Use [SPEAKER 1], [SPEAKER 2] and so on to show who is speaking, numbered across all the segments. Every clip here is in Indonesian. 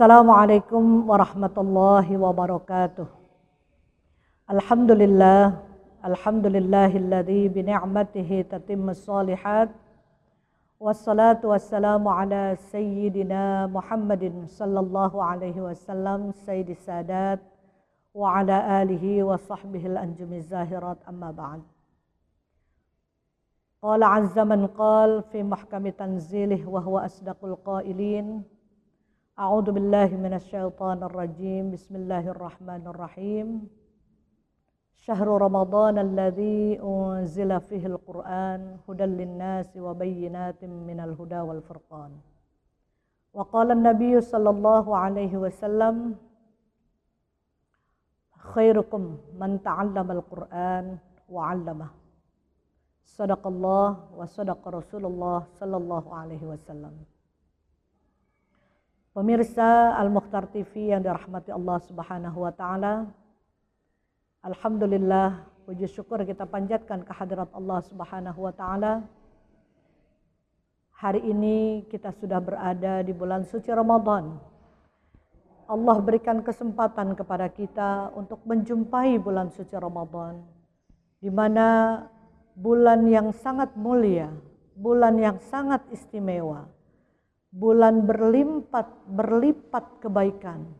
[SPEAKER 1] Assalamualaikum warahmatullahi wabarakatuh. Alhamdulillah, alhamdulillahilladzi bi ni'matihi tatimmus shalihat. Wassalatu wassalamu ala sayyidina Muhammadin sallallahu alaihi wasallam sayyidis sadat wa ala alihi wa sahbihi al-anjumi zahirat amma ba'd. Qala azza man qal fi mahkami tanzilih wa huwa asdaqul qailin. أعوذ بالله من الشيطان الرجيم. بسم الله الرحمن الرحيم. شهر رمضان الذي أنزل فيه القرآن هدى للناس وبينات من الهدى والفرقان. وقال النبي صلى الله عليه وسلم خيركم من تعلم القرآن وعلمه. صدق الله وصدق رسول الله صلى الله عليه وسلم. Pemirsa Al-Mukhtar TV yang dirahmati Allah Subhanahu wa taala. Alhamdulillah, puji syukur kita panjatkan kehadirat Allah Subhanahu wa taala. Hari ini kita sudah berada di bulan suci Ramadan. Allah berikan kesempatan kepada kita untuk menjumpai bulan suci Ramadan di mana bulan yang sangat mulia, bulan yang sangat istimewa bulan berlipat berlipat kebaikan,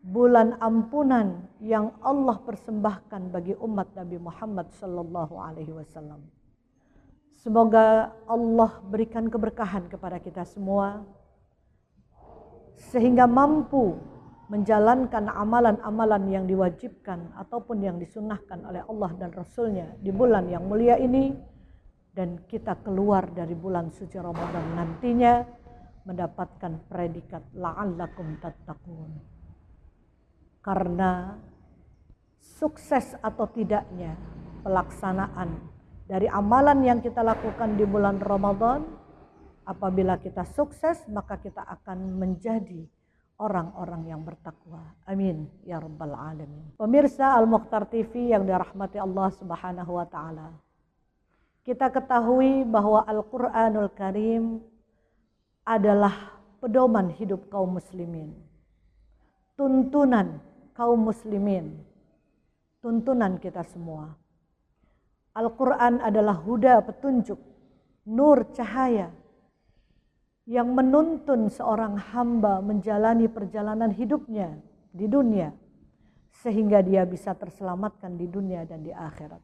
[SPEAKER 1] bulan ampunan yang Allah persembahkan bagi umat Nabi Muhammad sallallahu alaihi wasallam. Semoga Allah berikan keberkahan kepada kita semua sehingga mampu menjalankan amalan-amalan yang diwajibkan ataupun yang disunahkan oleh Allah dan Rasulnya di bulan yang mulia ini dan kita keluar dari bulan suci Ramadan nantinya mendapatkan predikat la'allakum tattaqun. Karena sukses atau tidaknya pelaksanaan dari amalan yang kita lakukan di bulan Ramadan, apabila kita sukses maka kita akan menjadi orang-orang yang bertakwa. Amin ya rabbal alamin. Pemirsa Al-Mukhtar TV yang dirahmati Allah Subhanahu wa taala. Kita ketahui bahwa Al-Qur'anul Karim adalah pedoman hidup kaum muslimin. Tuntunan kaum muslimin. Tuntunan kita semua. Al-Quran adalah huda petunjuk, nur cahaya yang menuntun seorang hamba menjalani perjalanan hidupnya di dunia sehingga dia bisa terselamatkan di dunia dan di akhirat.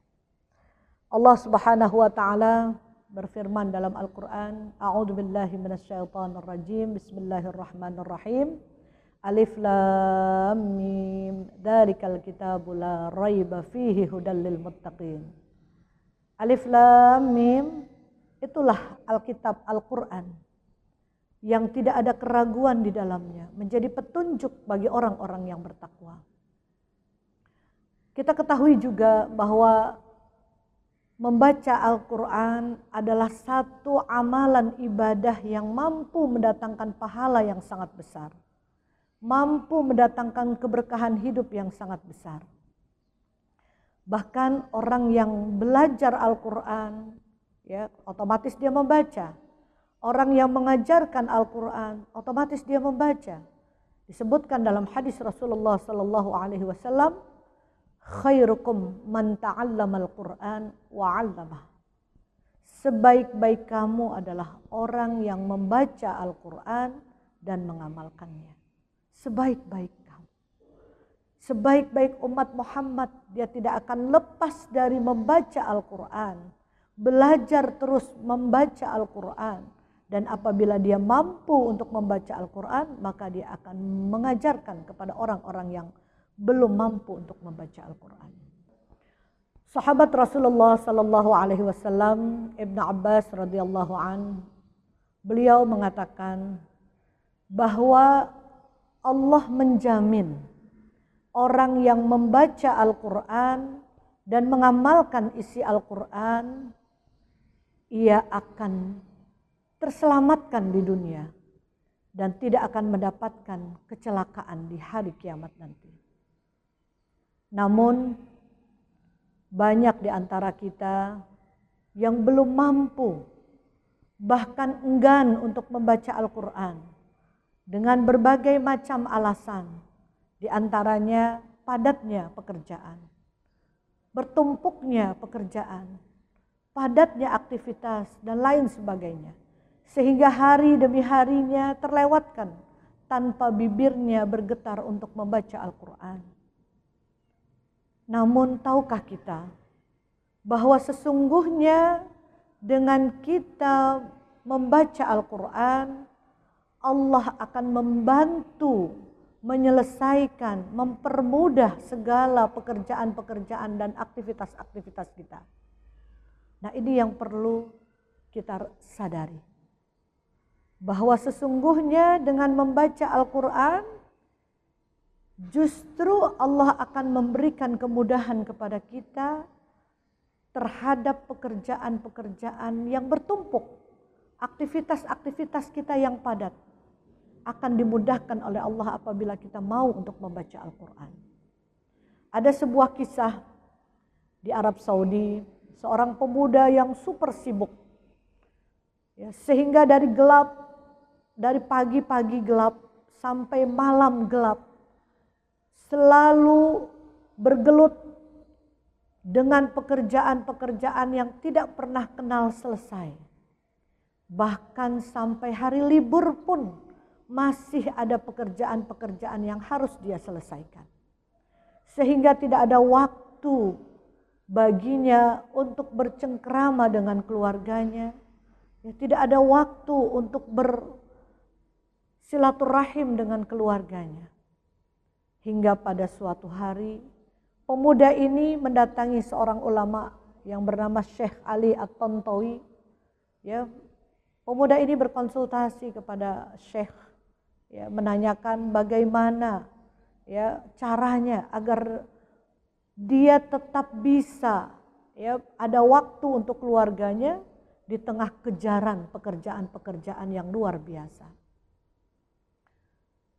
[SPEAKER 1] Allah Subhanahu wa taala berfirman dalam Al-Quran, A'udhu billahi minasyaitonir rajim, Bismillahirrahmanirrahim. Alif lam mim, Dalikal kitabu la raiba fihi hudal lil muttaqin. Alif lam mim, itulah Alkitab Al-Quran yang tidak ada keraguan di dalamnya, menjadi petunjuk bagi orang-orang yang bertakwa. Kita ketahui juga bahwa Membaca Al-Quran adalah satu amalan ibadah yang mampu mendatangkan pahala yang sangat besar. Mampu mendatangkan keberkahan hidup yang sangat besar. Bahkan orang yang belajar Al-Quran, ya otomatis dia membaca. Orang yang mengajarkan Al-Quran, otomatis dia membaca. Disebutkan dalam hadis Rasulullah Sallallahu Alaihi Wasallam, khairukum man ta'allamal Qur'an wa 'allamah. Sebaik-baik kamu adalah orang yang membaca Al-Qur'an dan mengamalkannya. Sebaik-baik kamu. Sebaik-baik umat Muhammad, dia tidak akan lepas dari membaca Al-Qur'an. Belajar terus membaca Al-Qur'an dan apabila dia mampu untuk membaca Al-Qur'an, maka dia akan mengajarkan kepada orang-orang yang belum mampu untuk membaca Al-Quran. Sahabat Rasulullah Sallallahu Alaihi Wasallam Ibn Abbas radhiyallahu an beliau mengatakan bahwa Allah menjamin orang yang membaca Al-Quran dan mengamalkan isi Al-Quran ia akan terselamatkan di dunia dan tidak akan mendapatkan kecelakaan di hari kiamat nanti. Namun banyak di antara kita yang belum mampu bahkan enggan untuk membaca Al-Quran. dengan berbagai macam alasan, di antaranya padatnya pekerjaan, bertumpuknya pekerjaan, padatnya aktivitas, dan lain sebagainya. Sehingga hari demi harinya terlewatkan tanpa bibirnya bergetar untuk membaca Al-Quran. Namun tahukah kita bahwa sesungguhnya dengan kita membaca Al-Quran, Allah akan membantu menyelesaikan, mempermudah segala pekerjaan-pekerjaan dan aktivitas-aktivitas kita. Nah, ini yang perlu kita sadari. Bahwa sesungguhnya dengan membaca Al-Quran, justru Allah akan memberikan kemudahan kepada kita terhadap pekerjaan-pekerjaan yang bertumpuk, aktivitas-aktivitas kita yang padat akan dimudahkan oleh Allah apabila kita mau untuk membaca Al-Quran. Ada sebuah kisah di Arab Saudi, seorang pemuda yang super sibuk. Ya, sehingga dari gelap, dari pagi-pagi gelap sampai malam gelap, selalu bergelut dengan pekerjaan-pekerjaan yang tidak pernah kenal selesai. Bahkan sampai hari libur pun masih ada pekerjaan-pekerjaan yang harus dia selesaikan. Sehingga tidak ada waktu baginya untuk bercengkrama dengan keluarganya. Ya, tidak ada waktu untuk bersilaturahim dengan keluarganya. Hingga pada suatu hari pemuda ini mendatangi seorang ulama yang bernama Syekh Ali At-Tontowi. Ya, pemuda ini berkonsultasi kepada Syekh ya menanyakan bagaimana ya caranya agar dia tetap bisa ya ada waktu untuk keluarganya di tengah kejaran pekerjaan-pekerjaan yang luar biasa.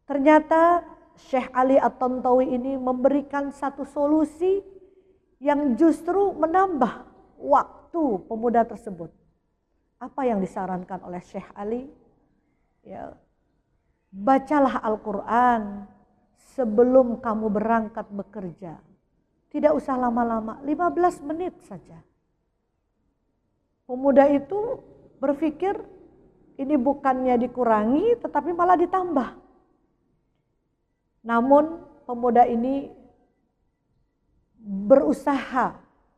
[SPEAKER 1] Ternyata Syekh Ali At-Tontawi ini memberikan satu solusi yang justru menambah waktu pemuda tersebut. Apa yang disarankan oleh Syekh Ali? Ya, Bacalah Al-Quran sebelum kamu berangkat bekerja. Tidak usah lama-lama, 15 menit saja. Pemuda itu berpikir ini bukannya dikurangi tetapi malah ditambah. Namun pemuda ini berusaha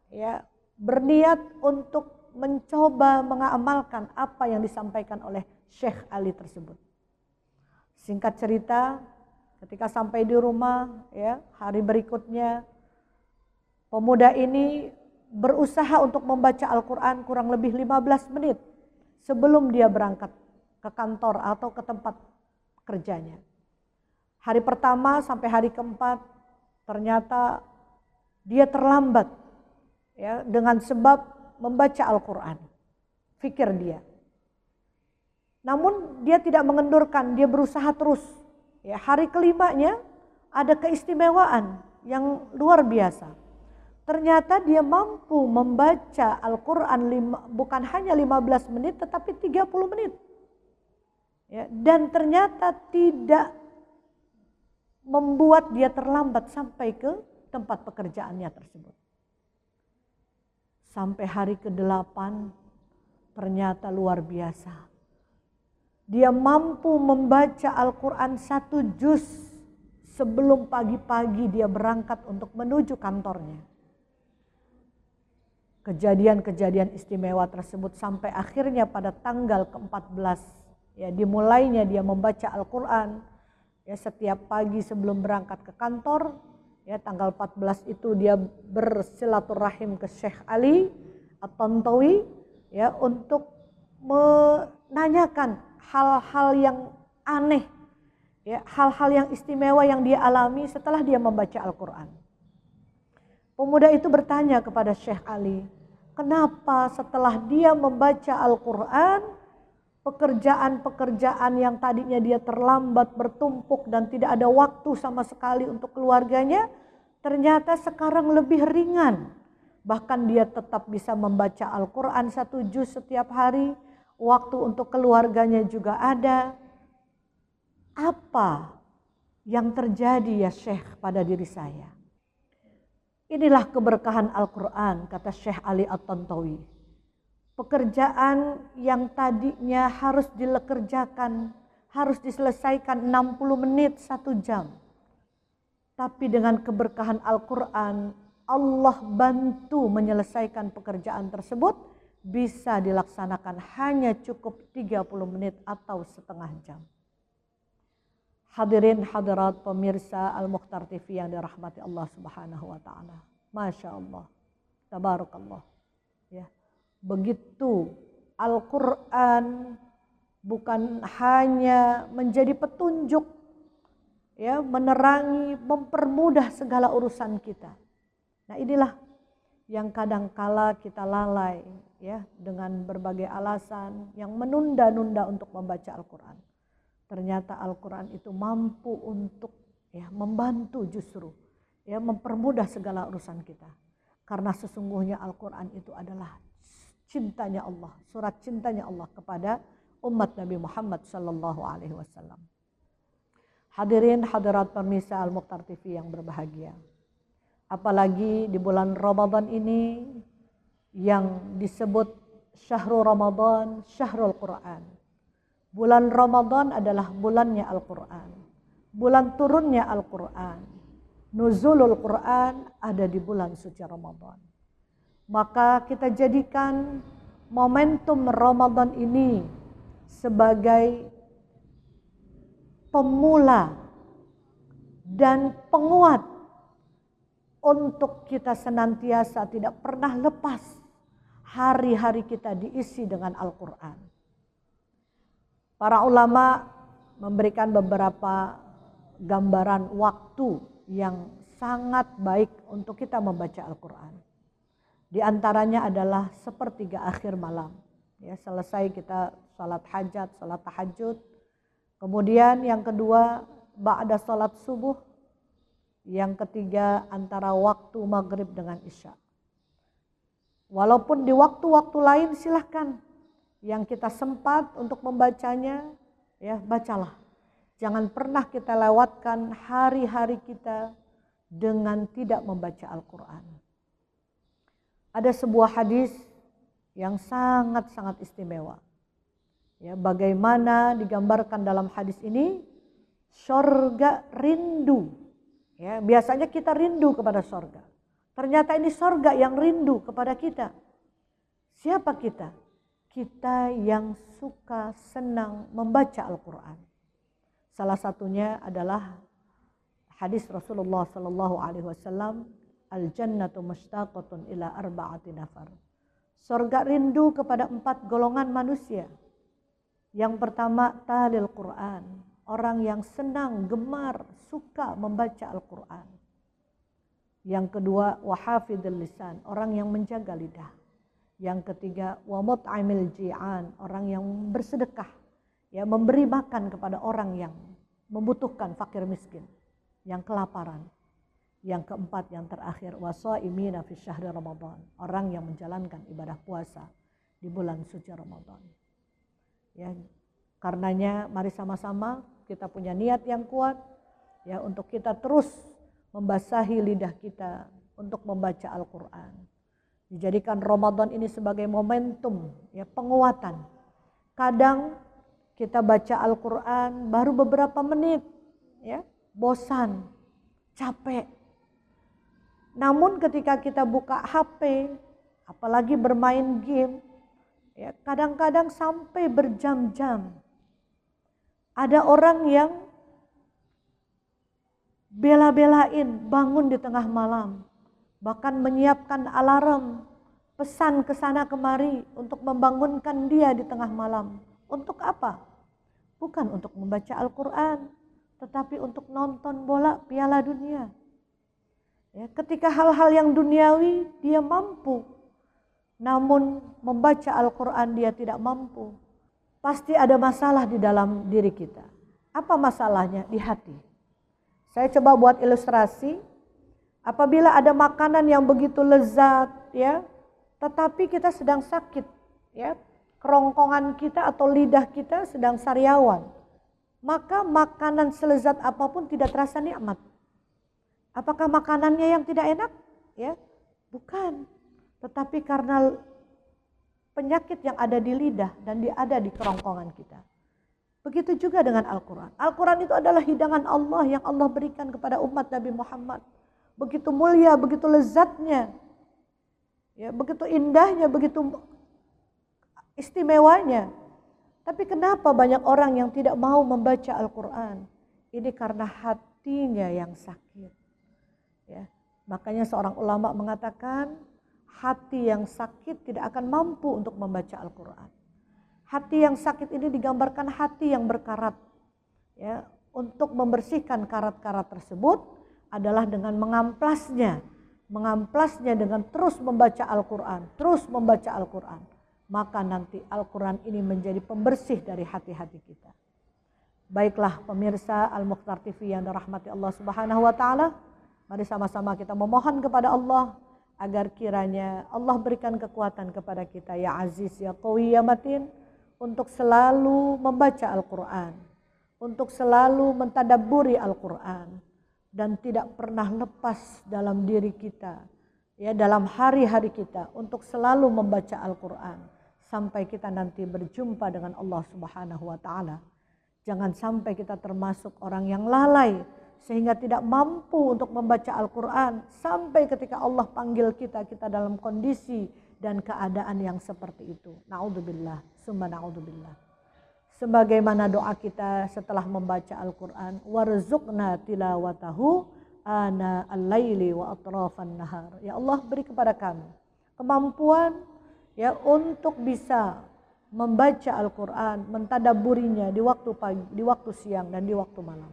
[SPEAKER 1] ya, berniat untuk mencoba mengamalkan apa yang disampaikan oleh Syekh Ali tersebut. Singkat cerita, ketika sampai di rumah, ya hari berikutnya, pemuda ini berusaha untuk membaca Al-Quran kurang lebih 15 menit sebelum dia berangkat ke kantor atau ke tempat kerjanya. Hari pertama sampai hari keempat ternyata dia terlambat ya dengan sebab membaca Al-Quran. Fikir dia. Namun dia tidak mengendurkan, dia berusaha terus. Ya, hari kelimanya ada keistimewaan yang luar biasa. Ternyata dia mampu membaca Al-Quran bukan hanya 15 menit tetapi 30 menit. Ya, dan ternyata tidak membuat dia terlambat sampai ke tempat pekerjaannya tersebut. Sampai hari ke-8 ternyata luar biasa dia mampu membaca Al-Quran satu juz sebelum pagi-pagi dia berangkat untuk menuju kantornya. Kejadian-kejadian istimewa tersebut sampai akhirnya pada tanggal ke-14 ya dimulainya dia membaca Al-Qur'an ya setiap pagi sebelum berangkat ke kantor ya tanggal 14 itu dia bersilaturahim ke Syekh Ali At-Tantawi ya untuk menanyakan hal-hal yang aneh, ya, hal-hal yang istimewa yang dia alami setelah dia membaca Al-Quran. Pemuda itu bertanya kepada Syekh Ali, kenapa setelah dia membaca Al-Quran, pekerjaan-pekerjaan yang tadinya dia terlambat, bertumpuk dan tidak ada waktu sama sekali untuk keluarganya, ternyata sekarang lebih ringan. Bahkan dia tetap bisa membaca Al-Quran satu juz setiap hari, waktu untuk keluarganya juga ada. apa yang terjadi ya Syekh pada diri saya? Inilah keberkahan Al-Quran, kata Syekh Ali At-Tantawi. Pekerjaan yang tadinya harus dilekerjakan, harus diselesaikan 60 menit, satu jam. Tapi dengan keberkahan Al-Quran, Allah bantu menyelesaikan pekerjaan tersebut bisa dilaksanakan hanya cukup 30 menit atau setengah jam. Hadirin hadirat pemirsa Al-Mukhtar TV yang dirahmati Allah Subhanahu wa taala. Masya Allah. Tabarakallah. Begitu Al-Qur'an bukan hanya menjadi petunjuk ya, menerangi, mempermudah segala urusan kita. Nah, inilah yang kadang kala kita lalai ya dengan berbagai alasan yang menunda-nunda untuk membaca Al-Qur'an ternyata Al-Quran itu mampu untuk ya membantu justru ya mempermudah segala urusan kita karena sesungguhnya Al-Quran itu adalah cintanya Allah surat cintanya Allah kepada umat Nabi Muhammad Sallallahu Alaihi Wasallam hadirin hadirat pemirsa Al Mukhtar TV yang berbahagia apalagi di bulan Ramadan ini yang disebut syahrul Ramadan syahrul Quran Bulan Ramadan adalah bulannya Al-Quran. Bulan turunnya Al-Quran. Nuzulul Quran ada di bulan suci Ramadan. Maka kita jadikan momentum Ramadan ini sebagai pemula dan penguat untuk kita senantiasa tidak pernah lepas hari-hari kita diisi dengan Al-Quran. Para ulama memberikan beberapa gambaran waktu yang sangat baik untuk kita membaca Al-Quran. Di antaranya adalah sepertiga akhir malam. Ya, selesai kita salat hajat, salat tahajud. Kemudian yang kedua, ba'da salat subuh. Yang ketiga antara waktu maghrib dengan isya. Walaupun di waktu-waktu lain silahkan yang kita sempat untuk membacanya, ya bacalah. Jangan pernah kita lewatkan hari-hari kita dengan tidak membaca Al-Quran. Ada sebuah hadis yang sangat-sangat istimewa. Ya, bagaimana digambarkan dalam hadis ini, sorga rindu. Ya, biasanya kita rindu kepada sorga. Ternyata ini sorga yang rindu kepada kita. Siapa kita? kita yang suka senang membaca Al-Quran. Salah satunya adalah hadis Rasulullah Sallallahu Alaihi Wasallam, al jannatu mushtaqatun ila arba'ati nafar. Surga rindu kepada empat golongan manusia. Yang pertama talil Quran, orang yang senang, gemar, suka membaca Al-Quran. Yang kedua wahafidul lisan, orang yang menjaga lidah. Yang ketiga, wa mut'amil ji'an, orang yang bersedekah, ya memberi makan kepada orang yang membutuhkan fakir miskin, yang kelaparan. Yang keempat, yang terakhir, wasaimina fi syahri Ramadan, orang yang menjalankan ibadah puasa di bulan suci Ramadan. Ya, karenanya mari sama-sama kita punya niat yang kuat ya untuk kita terus membasahi lidah kita untuk membaca Al-Qur'an Dijadikan Ramadan ini sebagai momentum ya penguatan. Kadang kita baca Al-Qur'an baru beberapa menit ya, bosan, capek. Namun ketika kita buka HP, apalagi bermain game, ya kadang-kadang sampai berjam-jam. Ada orang yang bela-belain bangun di tengah malam bahkan menyiapkan alarm, pesan ke sana kemari untuk membangunkan dia di tengah malam. Untuk apa? Bukan untuk membaca Al-Quran, tetapi untuk nonton bola piala dunia. Ya, ketika hal-hal yang duniawi dia mampu, namun membaca Al-Quran dia tidak mampu. Pasti ada masalah di dalam diri kita. Apa masalahnya? Di hati. Saya coba buat ilustrasi Apabila ada makanan yang begitu lezat ya, tetapi kita sedang sakit ya, kerongkongan kita atau lidah kita sedang sariawan. maka makanan selezat apa pun tidak terasa nikmat. Apakah makanannya yang tidak enak? Ya, bukan. Tetapi karena penyakit yang ada di lidah dan di, ada di kerongkongan kita. Begitu juga dengan Al-Quran. Al-Quran itu adalah hidangan Allah yang Allah berikan kepada umat Nabi Muhammad. Begitu mulia, begitu lezatnya. Ya, begitu indahnya, begitu istimewanya. Tapi kenapa banyak orang yang tidak mau membaca Al-Quran? Ini karena hatinya yang sakit. Ya, makanya seorang ulama mengatakan hati yang sakit tidak akan mampu untuk membaca Al-Quran. Hati yang sakit ini digambarkan hati yang berkarat. Ya, untuk membersihkan karat-karat tersebut adalah dengan mengamplasnya. Mengamplasnya dengan terus membaca Al-Quran. Terus membaca Al-Quran. Maka nanti Al-Quran ini menjadi pembersih dari hati-hati kita. Baiklah pemirsa Al-Mukhtar TV yang dirahmati Allah Subhanahu wa taala, mari sama-sama kita memohon kepada Allah agar kiranya Allah berikan kekuatan kepada kita ya aziz ya qawi ya matin untuk selalu membaca Al-Qur'an, untuk selalu mentadaburi Al-Qur'an dan tidak pernah lepas dalam diri kita ya dalam hari-hari kita untuk selalu membaca Al-Qur'an sampai kita nanti berjumpa dengan Allah Subhanahu wa taala. Jangan sampai kita termasuk orang yang lalai sehingga tidak mampu untuk membaca Al-Quran sampai ketika Allah panggil kita kita dalam kondisi dan keadaan yang seperti itu. Naudzubillah, summa naudzubillah. Sebagaimana doa kita setelah membaca Al-Quran, warzuqna tilawatahu ana al-laili wa atrafan nahar. Ya Allah beri kepada kami kemampuan ya untuk bisa membaca Al-Quran, mentadaburinya di waktu pagi, di waktu siang dan di waktu malam.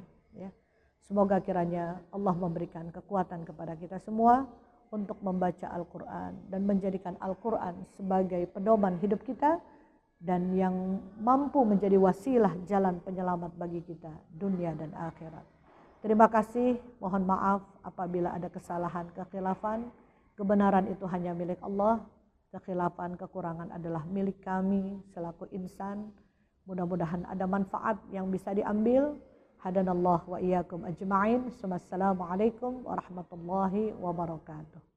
[SPEAKER 1] Semoga kiranya Allah memberikan kekuatan kepada kita semua untuk membaca Al-Quran dan menjadikan Al-Quran sebagai pedoman hidup kita dan yang mampu menjadi wasilah jalan penyelamat bagi kita dunia dan akhirat. Terima kasih, mohon maaf apabila ada kesalahan, kekhilafan. Kebenaran itu hanya milik Allah, kekhilafan, kekurangan adalah milik kami selaku insan. Mudah-mudahan ada manfaat yang bisa diambil hadanallah wa iyyakum ajma'in. Wassalamualaikum warahmatullahi wabarakatuh.